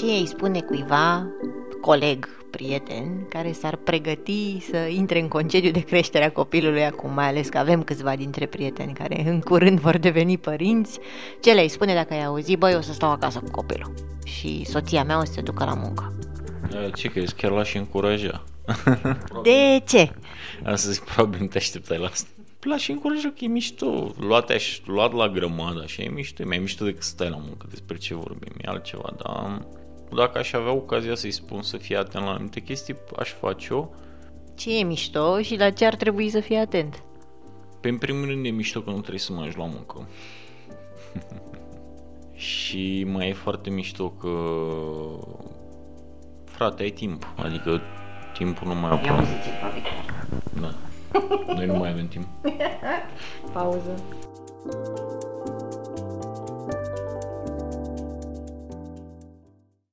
Ce îi spune cuiva, coleg, prieten, care s-ar pregăti să intre în concediu de creștere a copilului acum, mai ales că avem câțiva dintre prieteni care în curând vor deveni părinți, ce le-ai spune dacă ai auzit, băi, o să stau acasă cu copilul și soția mea o să se ducă la muncă? Ce crezi, chiar l-aș încuraja. De ce? Astăzi probabil nu te așteptai la asta. L-aș încuraja că e mișto, luat, aș, luat la grămadă, așa e mișto, e mai mișto decât stai la muncă, despre ce vorbim, e altceva, dar dacă aș avea ocazia să-i spun să fie atent la anumite chestii, aș face-o. Ce e mișto și la ce ar trebui să fie atent? Pe în primul rând e mișto că nu trebuie să mergi la muncă. și mai e foarte mișto că frate, ai timp, adică timpul nu mai apare. Da. Noi nu mai avem timp. Pauză.